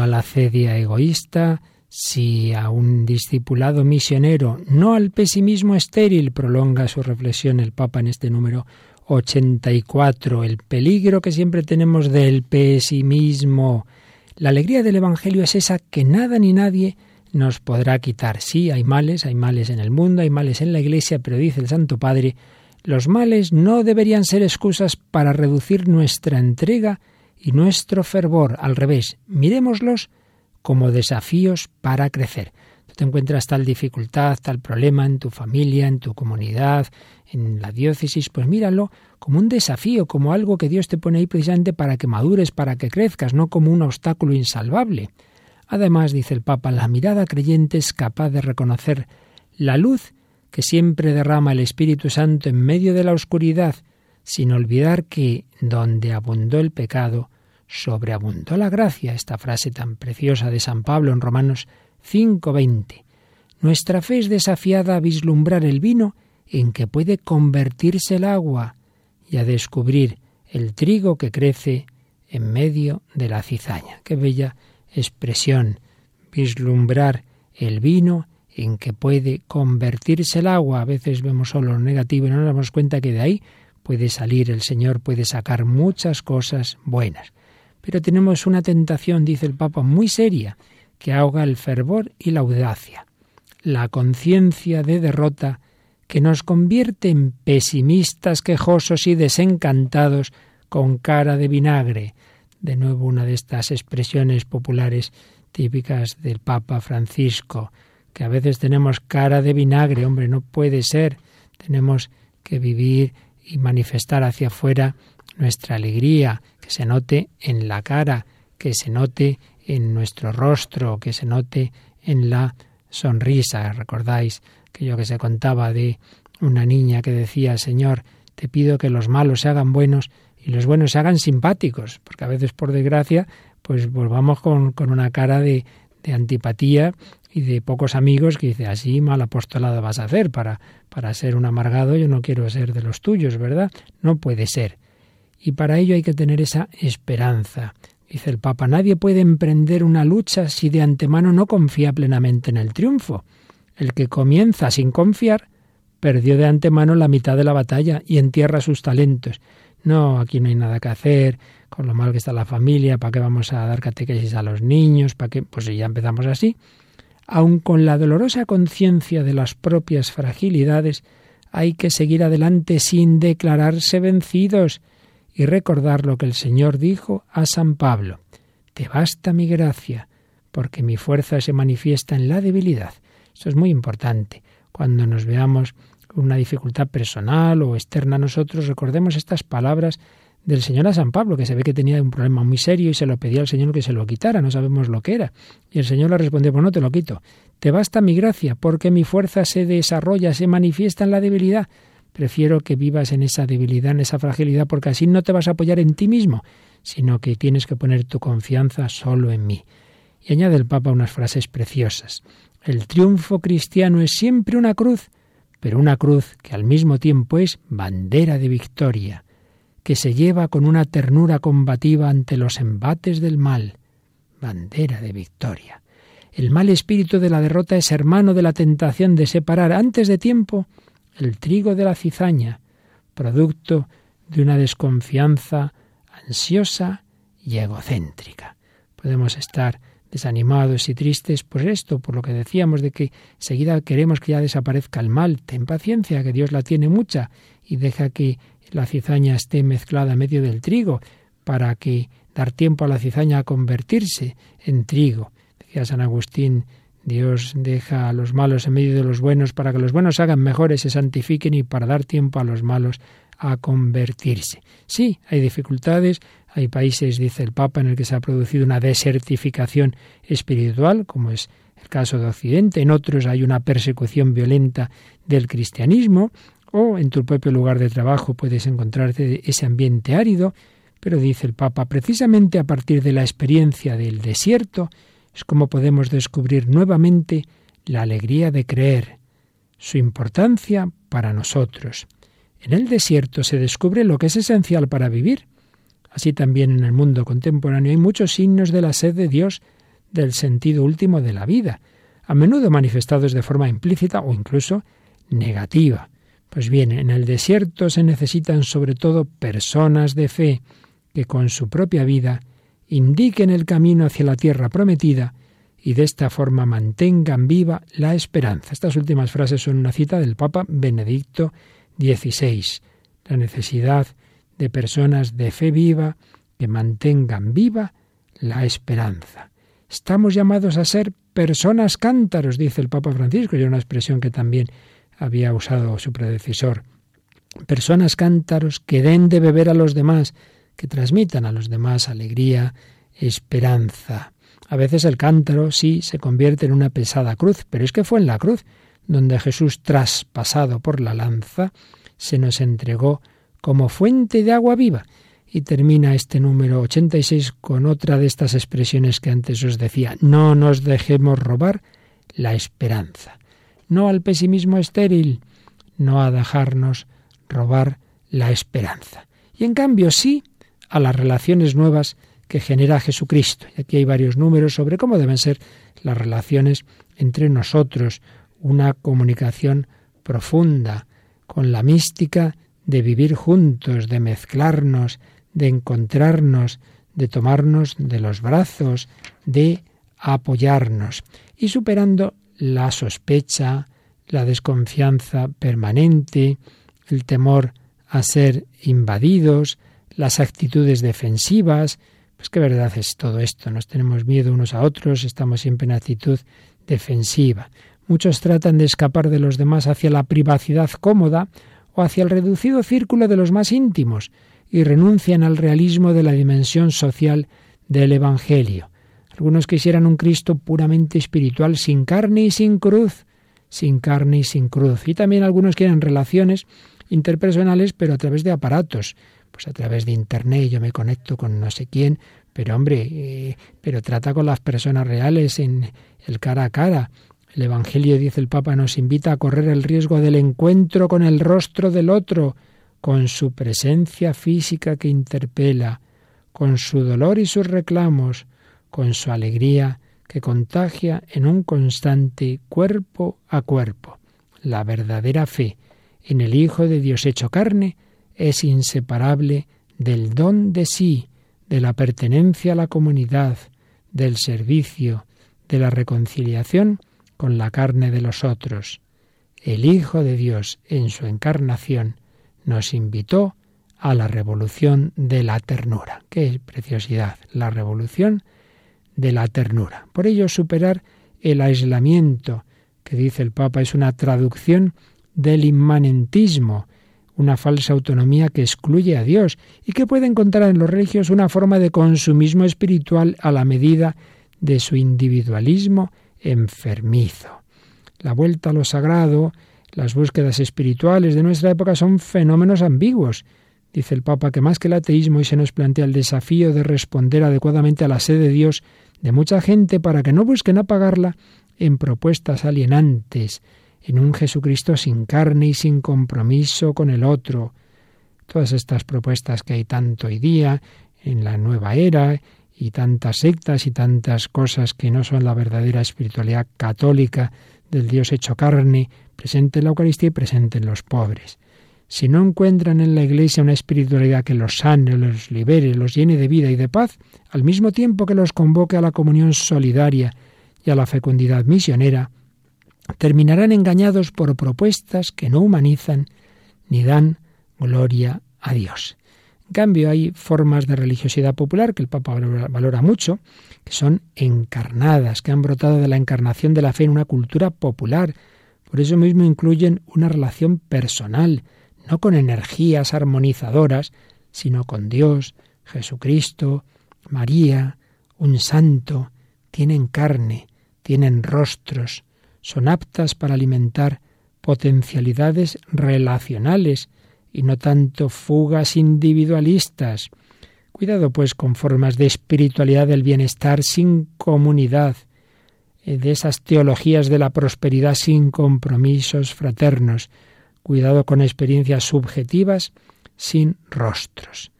A la cedia egoísta, sí a un discipulado misionero, no al pesimismo estéril, prolonga su reflexión el Papa en este número 84, el peligro que siempre tenemos del pesimismo. La alegría del Evangelio es esa que nada ni nadie nos podrá quitar. Sí, hay males, hay males en el mundo, hay males en la Iglesia, pero dice el Santo Padre, los males no deberían ser excusas para reducir nuestra entrega y nuestro fervor. Al revés, miremoslos como desafíos para crecer. Tú te encuentras tal dificultad, tal problema en tu familia, en tu comunidad, en la diócesis, pues míralo como un desafío, como algo que Dios te pone ahí precisamente para que madures, para que crezcas, no como un obstáculo insalvable. Además, dice el Papa, la mirada creyente es capaz de reconocer la luz que siempre derrama el Espíritu Santo en medio de la oscuridad, sin olvidar que donde abundó el pecado, sobreabundó la gracia, esta frase tan preciosa de San Pablo en Romanos 5:20. Nuestra fe es desafiada a vislumbrar el vino en que puede convertirse el agua y a descubrir el trigo que crece en medio de la cizaña. Qué bella expresión, vislumbrar el vino en que puede convertirse el agua. A veces vemos solo lo negativo y no nos damos cuenta que de ahí puede salir el Señor, puede sacar muchas cosas buenas. Pero tenemos una tentación, dice el Papa, muy seria, que ahoga el fervor y la audacia. La conciencia de derrota que nos convierte en pesimistas, quejosos y desencantados con cara de vinagre, de nuevo una de estas expresiones populares típicas del Papa Francisco, que a veces tenemos cara de vinagre, hombre, no puede ser. Tenemos que vivir y manifestar hacia afuera nuestra alegría, que se note en la cara, que se note en nuestro rostro, que se note en la sonrisa. ¿Recordáis que yo que se contaba de una niña que decía, Señor, te pido que los malos se hagan buenos y los buenos se hagan simpáticos, porque a veces, por desgracia, pues volvamos con, con una cara de, de, antipatía y de pocos amigos que dice, así mal apostolado vas a hacer para, para ser un amargado, yo no quiero ser de los tuyos, ¿verdad? No puede ser. Y para ello hay que tener esa esperanza. Dice el Papa, nadie puede emprender una lucha si de antemano no confía plenamente en el triunfo. El que comienza sin confiar perdió de antemano la mitad de la batalla y entierra sus talentos. No, aquí no hay nada que hacer, con lo mal que está la familia, ¿para qué vamos a dar catequesis a los niños? ¿Para qué? Pues si ya empezamos así. Aun con la dolorosa conciencia de las propias fragilidades, hay que seguir adelante sin declararse vencidos y recordar lo que el Señor dijo a San Pablo. Te basta mi gracia, porque mi fuerza se manifiesta en la debilidad. Eso es muy importante. Cuando nos veamos una dificultad personal o externa a nosotros, recordemos estas palabras del Señor a San Pablo, que se ve que tenía un problema muy serio y se lo pedía al Señor que se lo quitara, no sabemos lo que era. Y el Señor le respondió, pues no te lo quito, te basta mi gracia, porque mi fuerza se desarrolla, se manifiesta en la debilidad. Prefiero que vivas en esa debilidad, en esa fragilidad, porque así no te vas a apoyar en ti mismo, sino que tienes que poner tu confianza solo en mí. Y añade el Papa unas frases preciosas. El triunfo cristiano es siempre una cruz, pero una cruz que al mismo tiempo es bandera de victoria, que se lleva con una ternura combativa ante los embates del mal, bandera de victoria. El mal espíritu de la derrota es hermano de la tentación de separar antes de tiempo el trigo de la cizaña, producto de una desconfianza ansiosa y egocéntrica. Podemos estar desanimados y tristes por esto, por lo que decíamos de que seguida queremos que ya desaparezca el mal. Ten paciencia, que Dios la tiene mucha y deja que la cizaña esté mezclada en medio del trigo para que dar tiempo a la cizaña a convertirse en trigo. Decía San Agustín, Dios deja a los malos en medio de los buenos para que los buenos hagan mejores, se santifiquen y para dar tiempo a los malos a convertirse. Sí, hay dificultades, hay países, dice el Papa, en el que se ha producido una desertificación espiritual, como es el caso de Occidente, en otros hay una persecución violenta del cristianismo, o en tu propio lugar de trabajo puedes encontrarte ese ambiente árido, pero dice el Papa, precisamente a partir de la experiencia del desierto, es como podemos descubrir nuevamente la alegría de creer, su importancia para nosotros. En el desierto se descubre lo que es esencial para vivir, Así también en el mundo contemporáneo hay muchos signos de la sed de Dios, del sentido último de la vida, a menudo manifestados de forma implícita o incluso negativa. Pues bien, en el desierto se necesitan sobre todo personas de fe que con su propia vida indiquen el camino hacia la tierra prometida y de esta forma mantengan viva la esperanza. Estas últimas frases son una cita del Papa Benedicto XVI. La necesidad de personas de fe viva que mantengan viva la esperanza. Estamos llamados a ser personas cántaros, dice el Papa Francisco, y una expresión que también había usado su predecesor. Personas cántaros que den de beber a los demás, que transmitan a los demás alegría, esperanza. A veces el cántaro sí se convierte en una pesada cruz, pero es que fue en la cruz donde Jesús, traspasado por la lanza, se nos entregó como fuente de agua viva. Y termina este número 86 con otra de estas expresiones que antes os decía. No nos dejemos robar la esperanza. No al pesimismo estéril, no a dejarnos robar la esperanza. Y en cambio sí a las relaciones nuevas que genera Jesucristo. Y aquí hay varios números sobre cómo deben ser las relaciones entre nosotros, una comunicación profunda, con la mística de vivir juntos, de mezclarnos, de encontrarnos, de tomarnos de los brazos, de apoyarnos y superando la sospecha, la desconfianza permanente, el temor a ser invadidos, las actitudes defensivas, pues qué verdad es todo esto. Nos tenemos miedo unos a otros, estamos siempre en actitud defensiva. Muchos tratan de escapar de los demás hacia la privacidad cómoda o hacia el reducido círculo de los más íntimos y renuncian al realismo de la dimensión social del Evangelio. Algunos quisieran un Cristo puramente espiritual, sin carne y sin cruz, sin carne y sin cruz. Y también algunos quieren relaciones interpersonales, pero a través de aparatos, pues a través de Internet yo me conecto con no sé quién, pero hombre, eh, pero trata con las personas reales en el cara a cara. El Evangelio, dice el Papa, nos invita a correr el riesgo del encuentro con el rostro del otro, con su presencia física que interpela, con su dolor y sus reclamos, con su alegría que contagia en un constante cuerpo a cuerpo. La verdadera fe en el Hijo de Dios hecho carne es inseparable del don de sí, de la pertenencia a la comunidad, del servicio, de la reconciliación con la carne de los otros. El Hijo de Dios en su encarnación nos invitó a la revolución de la ternura. Qué preciosidad, la revolución de la ternura. Por ello, superar el aislamiento, que dice el Papa, es una traducción del inmanentismo, una falsa autonomía que excluye a Dios y que puede encontrar en los regios una forma de consumismo espiritual a la medida de su individualismo enfermizo. La vuelta a lo sagrado, las búsquedas espirituales de nuestra época son fenómenos ambiguos. Dice el Papa que más que el ateísmo hoy se nos plantea el desafío de responder adecuadamente a la sed de Dios de mucha gente para que no busquen apagarla en propuestas alienantes, en un Jesucristo sin carne y sin compromiso con el otro. Todas estas propuestas que hay tanto hoy día en la nueva era y tantas sectas y tantas cosas que no son la verdadera espiritualidad católica del Dios hecho carne, presente en la Eucaristía y presente en los pobres. Si no encuentran en la Iglesia una espiritualidad que los sane, los libere, los llene de vida y de paz, al mismo tiempo que los convoque a la comunión solidaria y a la fecundidad misionera, terminarán engañados por propuestas que no humanizan ni dan gloria a Dios. En cambio, hay formas de religiosidad popular que el Papa valora mucho, que son encarnadas, que han brotado de la encarnación de la fe en una cultura popular. Por eso mismo incluyen una relación personal, no con energías armonizadoras, sino con Dios, Jesucristo, María, un santo, tienen carne, tienen rostros, son aptas para alimentar potencialidades relacionales y no tanto fugas individualistas. Cuidado pues con formas de espiritualidad del bienestar sin comunidad, eh, de esas teologías de la prosperidad sin compromisos fraternos. Cuidado con experiencias subjetivas sin rostros.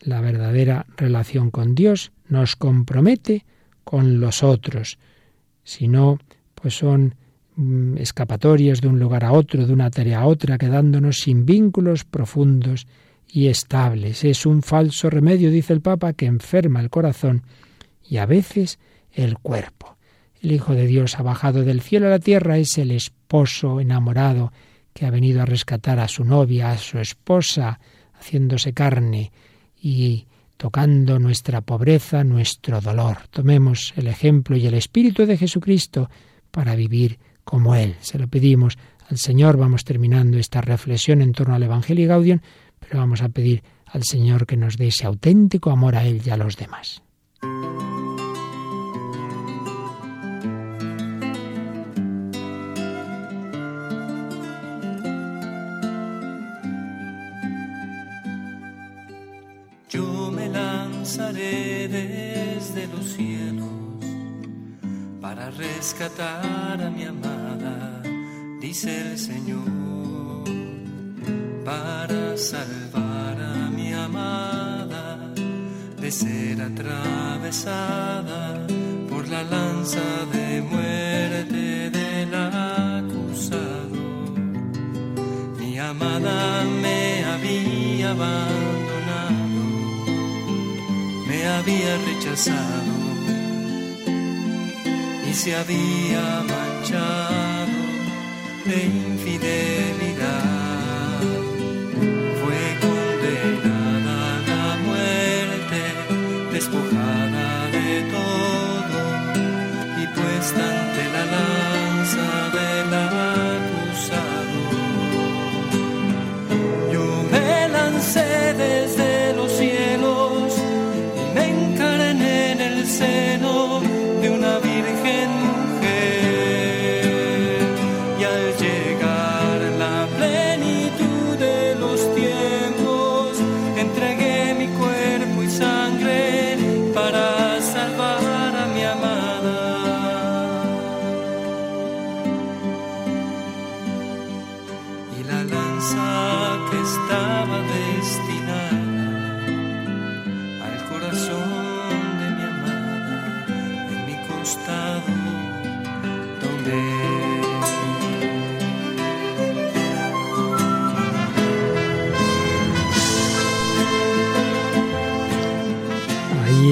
La verdadera relación con Dios nos compromete con los otros. Si no, pues son mm, escapatorias de un lugar a otro, de una tarea a otra, quedándonos sin vínculos profundos y estables. Es un falso remedio, dice el Papa, que enferma el corazón y a veces el cuerpo. El Hijo de Dios ha bajado del cielo a la tierra, es el esposo enamorado que ha venido a rescatar a su novia, a su esposa, haciéndose carne y tocando nuestra pobreza, nuestro dolor. Tomemos el ejemplo y el espíritu de Jesucristo para vivir como Él. Se lo pedimos al Señor. Vamos terminando esta reflexión en torno al Evangelio Gaudium, pero vamos a pedir al Señor que nos dé ese auténtico amor a Él y a los demás. Yo me lanzaré desde los cielos para rescatar a mi amada, dice el Señor, para salvar a mi amada de ser atravesada por la lanza de muerte del acusado. Mi amada me había abandonado, me había rechazado se había manchado de infidelidad.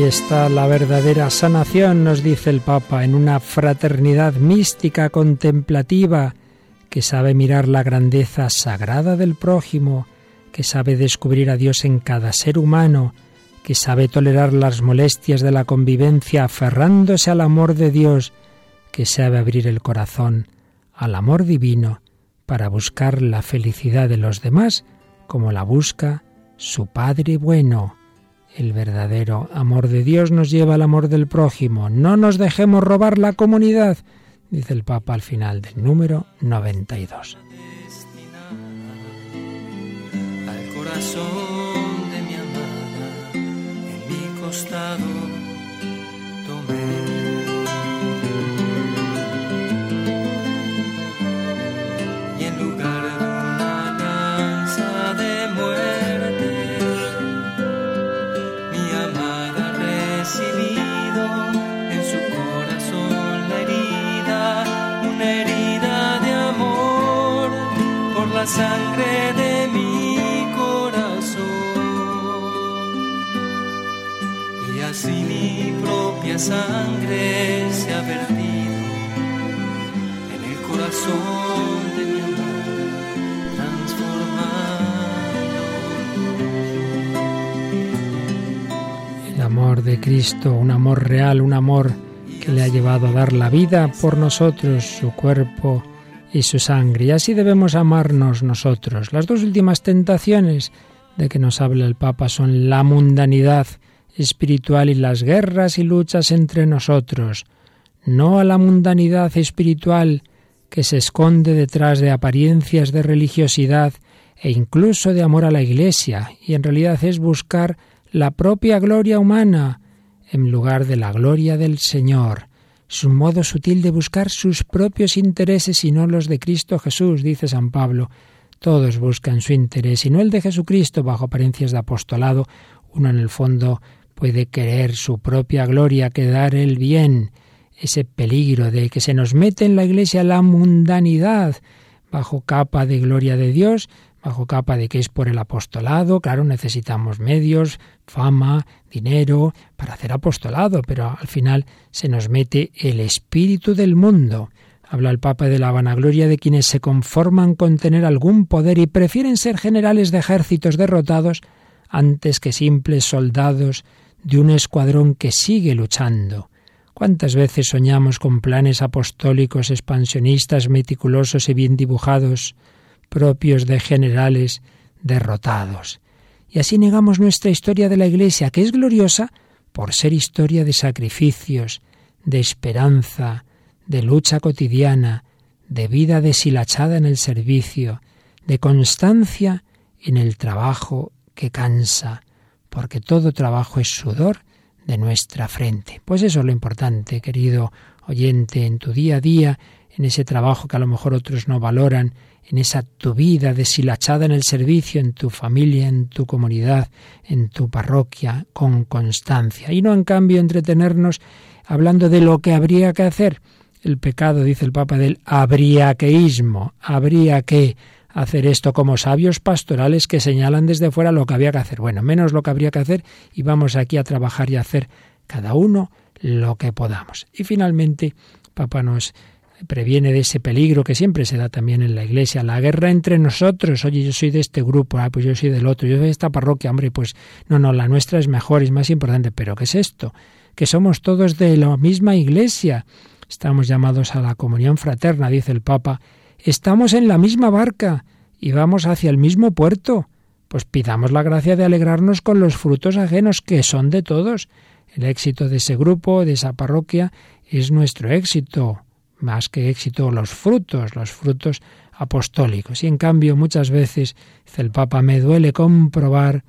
Está la verdadera sanación, nos dice el Papa, en una fraternidad mística, contemplativa, que sabe mirar la grandeza sagrada del prójimo, que sabe descubrir a Dios en cada ser humano, que sabe tolerar las molestias de la convivencia aferrándose al amor de Dios, que sabe abrir el corazón al amor divino para buscar la felicidad de los demás como la busca su Padre bueno. El verdadero amor de Dios nos lleva al amor del prójimo. No nos dejemos robar la comunidad, dice el Papa al final del número 92. al corazón de mi amada. Sangre de mi corazón. Y así mi propia sangre se ha vertido en el corazón de mi amada, transformando. El amor de Cristo, un amor real, un amor que le ha llevado a dar la vida por nosotros, su cuerpo y su sangre. Y así debemos amarnos nosotros. Las dos últimas tentaciones de que nos habla el Papa son la mundanidad espiritual y las guerras y luchas entre nosotros. No a la mundanidad espiritual que se esconde detrás de apariencias de religiosidad e incluso de amor a la Iglesia, y en realidad es buscar la propia gloria humana en lugar de la gloria del Señor. Es un modo sutil de buscar sus propios intereses y no los de Cristo Jesús, dice San Pablo. Todos buscan su interés y no el de Jesucristo bajo apariencias de apostolado. Uno en el fondo puede querer su propia gloria, quedar el bien. Ese peligro de que se nos mete en la Iglesia la mundanidad bajo capa de gloria de Dios, bajo capa de que es por el apostolado, claro, necesitamos medios, fama, dinero para hacer apostolado, pero al final se nos mete el espíritu del mundo. Habla el Papa de la vanagloria de quienes se conforman con tener algún poder y prefieren ser generales de ejércitos derrotados antes que simples soldados de un escuadrón que sigue luchando. ¿Cuántas veces soñamos con planes apostólicos expansionistas meticulosos y bien dibujados, propios de generales derrotados? Y así negamos nuestra historia de la Iglesia, que es gloriosa por ser historia de sacrificios, de esperanza, de lucha cotidiana, de vida deshilachada en el servicio, de constancia en el trabajo que cansa, porque todo trabajo es sudor de nuestra frente. Pues eso es lo importante, querido oyente, en tu día a día, en ese trabajo que a lo mejor otros no valoran, en esa tu vida deshilachada en el servicio, en tu familia, en tu comunidad, en tu parroquia, con constancia. Y no en cambio entretenernos hablando de lo que habría que hacer. El pecado, dice el Papa, del habría queísmo, habría que hacer esto como sabios pastorales que señalan desde fuera lo que había que hacer. Bueno, menos lo que habría que hacer y vamos aquí a trabajar y a hacer cada uno lo que podamos. Y finalmente, Papa nos previene de ese peligro que siempre se da también en la iglesia, la guerra entre nosotros. Oye, yo soy de este grupo, ah, pues yo soy del otro, yo soy de esta parroquia, hombre, pues no, no, la nuestra es mejor, es más importante. Pero ¿qué es esto? Que somos todos de la misma iglesia. Estamos llamados a la comunión fraterna, dice el Papa, Estamos en la misma barca y vamos hacia el mismo puerto. Pues pidamos la gracia de alegrarnos con los frutos ajenos que son de todos. El éxito de ese grupo, de esa parroquia, es nuestro éxito, más que éxito los frutos, los frutos apostólicos. Y en cambio muchas veces, dice el Papa, me duele comprobar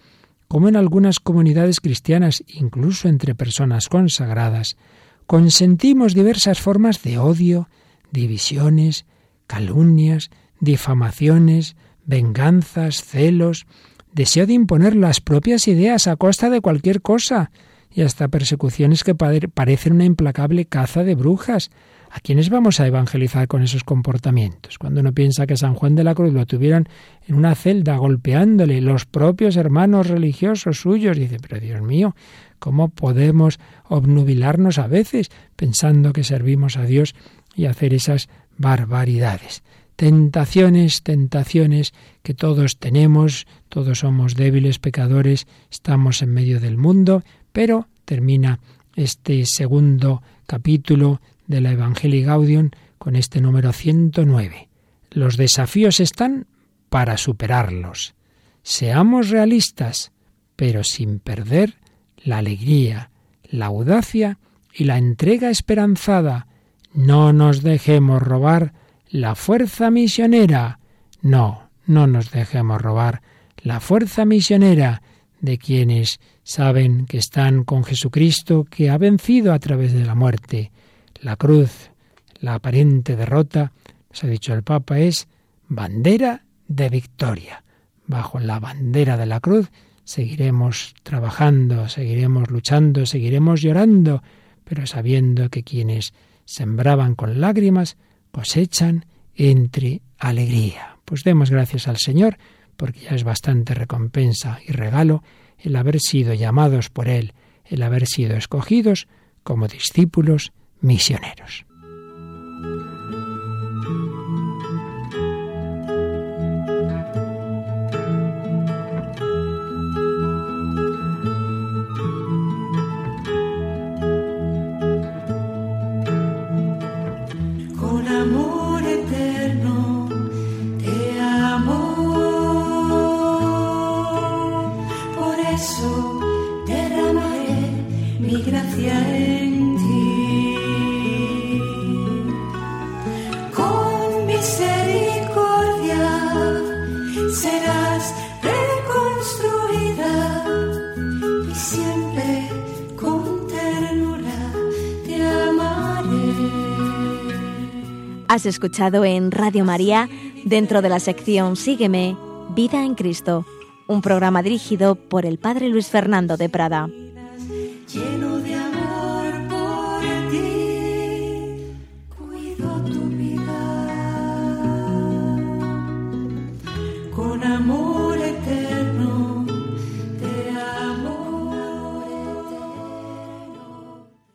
cómo en algunas comunidades cristianas, incluso entre personas consagradas, consentimos diversas formas de odio, divisiones, calumnias, difamaciones, venganzas, celos, deseo de imponer las propias ideas a costa de cualquier cosa, y hasta persecuciones que parecen una implacable caza de brujas. ¿A quiénes vamos a evangelizar con esos comportamientos? Cuando uno piensa que San Juan de la Cruz lo tuvieran en una celda golpeándole los propios hermanos religiosos suyos, dice, pero Dios mío, ¿cómo podemos obnubilarnos a veces pensando que servimos a Dios y hacer esas barbaridades. Tentaciones, tentaciones que todos tenemos, todos somos débiles, pecadores, estamos en medio del mundo, pero termina este segundo capítulo de la Evangelii Gaudium con este número 109. Los desafíos están para superarlos. Seamos realistas, pero sin perder la alegría, la audacia y la entrega esperanzada no nos dejemos robar la fuerza misionera. No, no nos dejemos robar la fuerza misionera de quienes saben que están con Jesucristo, que ha vencido a través de la muerte. La cruz, la aparente derrota, nos ha dicho el Papa, es bandera de victoria. Bajo la bandera de la cruz seguiremos trabajando, seguiremos luchando, seguiremos llorando, pero sabiendo que quienes sembraban con lágrimas, cosechan entre alegría. Pues demos gracias al Señor, porque ya es bastante recompensa y regalo el haber sido llamados por Él, el haber sido escogidos como discípulos misioneros. Has escuchado en Radio María, dentro de la sección Sígueme, Vida en Cristo, un programa dirigido por el Padre Luis Fernando de Prada.